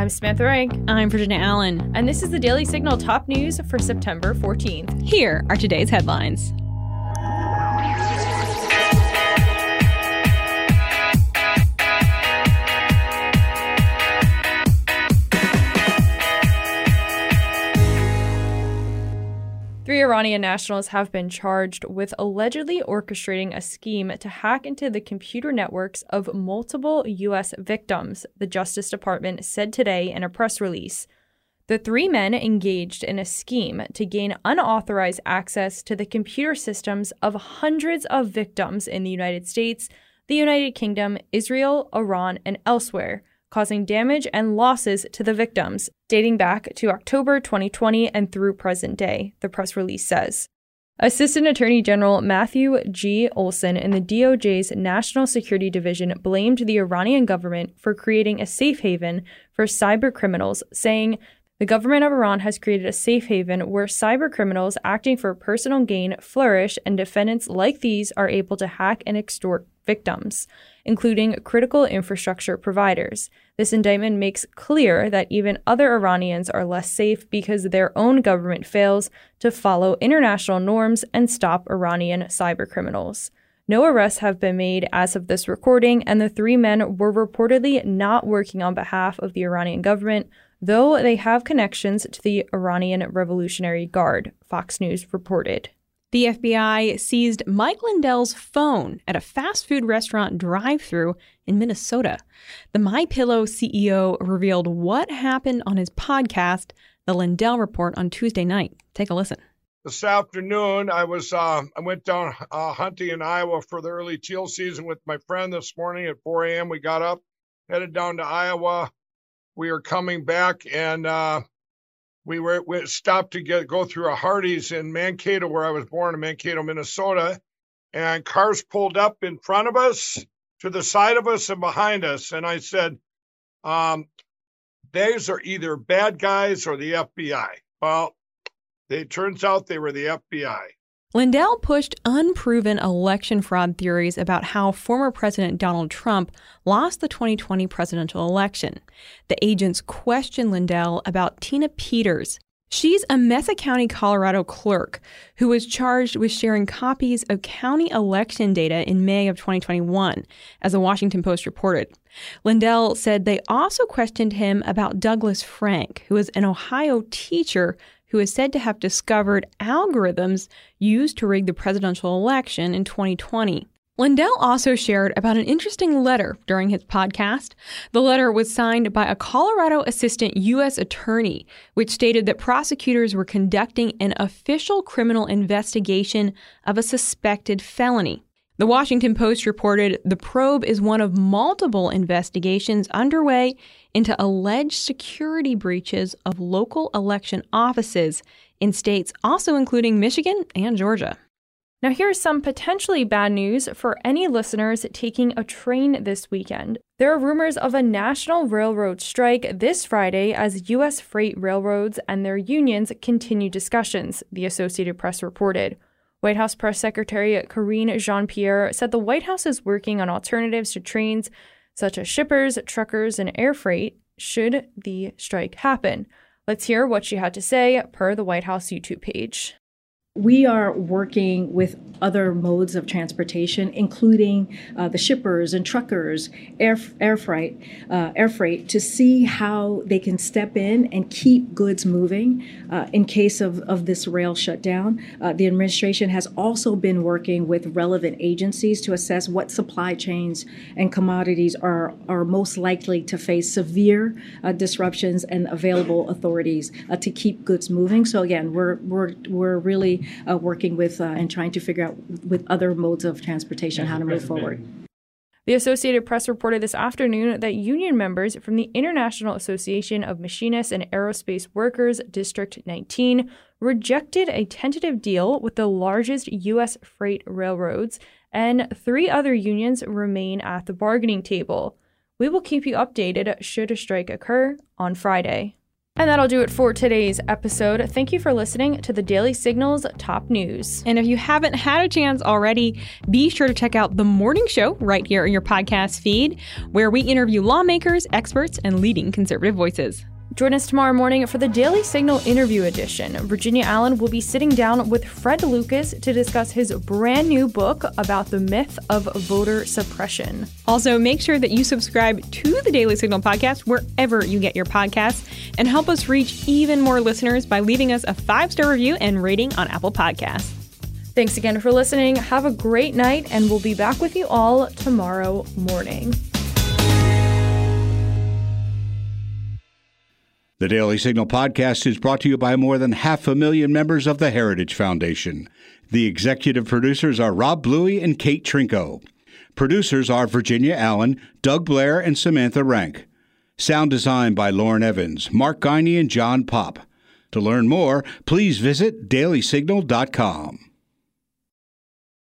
I'm Samantha Renck. I'm Virginia Allen. And this is the Daily Signal top news for September 14th. Here are today's headlines. Three Iranian nationals have been charged with allegedly orchestrating a scheme to hack into the computer networks of multiple U.S. victims, the Justice Department said today in a press release. The three men engaged in a scheme to gain unauthorized access to the computer systems of hundreds of victims in the United States, the United Kingdom, Israel, Iran, and elsewhere causing damage and losses to the victims, dating back to October 2020 and through present day, the press release says. Assistant Attorney General Matthew G. Olsen in the DOJ's National Security Division blamed the Iranian government for creating a safe haven for cyber criminals, saying, the government of Iran has created a safe haven where cyber criminals acting for personal gain flourish and defendants like these are able to hack and extort victims, including critical infrastructure providers. This indictment makes clear that even other Iranians are less safe because their own government fails to follow international norms and stop Iranian cybercriminals. No arrests have been made as of this recording, and the three men were reportedly not working on behalf of the Iranian government, though they have connections to the Iranian Revolutionary Guard, Fox News reported. The FBI seized Mike Lindell's phone at a fast food restaurant drive-through in Minnesota. The My Pillow CEO revealed what happened on his podcast, The Lindell Report, on Tuesday night. Take a listen. This afternoon, I was uh, I went down uh, hunting in Iowa for the early teal season with my friend this morning at 4 a.m. We got up, headed down to Iowa. We are coming back, and uh, we were we stopped to get go through a Hardee's in Mankato, where I was born in Mankato, Minnesota, and cars pulled up in front of us, to the side of us, and behind us. And I said, um, "These are either bad guys or the FBI." Well, it turns out they were the FBI. Lindell pushed unproven election fraud theories about how former President Donald Trump lost the 2020 presidential election. The agents questioned Lindell about Tina Peters. She's a Mesa County, Colorado clerk who was charged with sharing copies of county election data in May of 2021, as the Washington Post reported. Lindell said they also questioned him about Douglas Frank, who is an Ohio teacher who is said to have discovered algorithms used to rig the presidential election in 2020. Lindell also shared about an interesting letter during his podcast. The letter was signed by a Colorado assistant U.S. attorney, which stated that prosecutors were conducting an official criminal investigation of a suspected felony. The Washington Post reported the probe is one of multiple investigations underway into alleged security breaches of local election offices in states also including Michigan and Georgia. Now, here's some potentially bad news for any listeners taking a train this weekend. There are rumors of a national railroad strike this Friday as U.S. freight railroads and their unions continue discussions, the Associated Press reported. White House Press Secretary Karine Jean Pierre said the White House is working on alternatives to trains such as shippers, truckers, and air freight should the strike happen. Let's hear what she had to say per the White House YouTube page. We are working with other modes of transportation, including uh, the shippers and truckers, air, air freight, uh, air freight, to see how they can step in and keep goods moving uh, in case of, of this rail shutdown. Uh, the administration has also been working with relevant agencies to assess what supply chains and commodities are, are most likely to face severe uh, disruptions and available authorities uh, to keep goods moving. So again, we're we're we're really uh, working with uh, and trying to figure out with other modes of transportation how to move forward. The Associated Press reported this afternoon that union members from the International Association of Machinists and Aerospace Workers, District 19, rejected a tentative deal with the largest U.S. freight railroads, and three other unions remain at the bargaining table. We will keep you updated should a strike occur on Friday. And that'll do it for today's episode. Thank you for listening to the Daily Signal's top news. And if you haven't had a chance already, be sure to check out the morning show right here in your podcast feed, where we interview lawmakers, experts, and leading conservative voices. Join us tomorrow morning for the Daily Signal interview edition. Virginia Allen will be sitting down with Fred Lucas to discuss his brand new book about the myth of voter suppression. Also, make sure that you subscribe to the Daily Signal podcast wherever you get your podcasts and help us reach even more listeners by leaving us a five star review and rating on Apple Podcasts. Thanks again for listening. Have a great night, and we'll be back with you all tomorrow morning. The Daily Signal podcast is brought to you by more than half a million members of the Heritage Foundation. The executive producers are Rob Bluey and Kate Trinko. Producers are Virginia Allen, Doug Blair, and Samantha Renck. Sound design by Lauren Evans, Mark Guiney, and John Pop. To learn more, please visit dailysignal.com.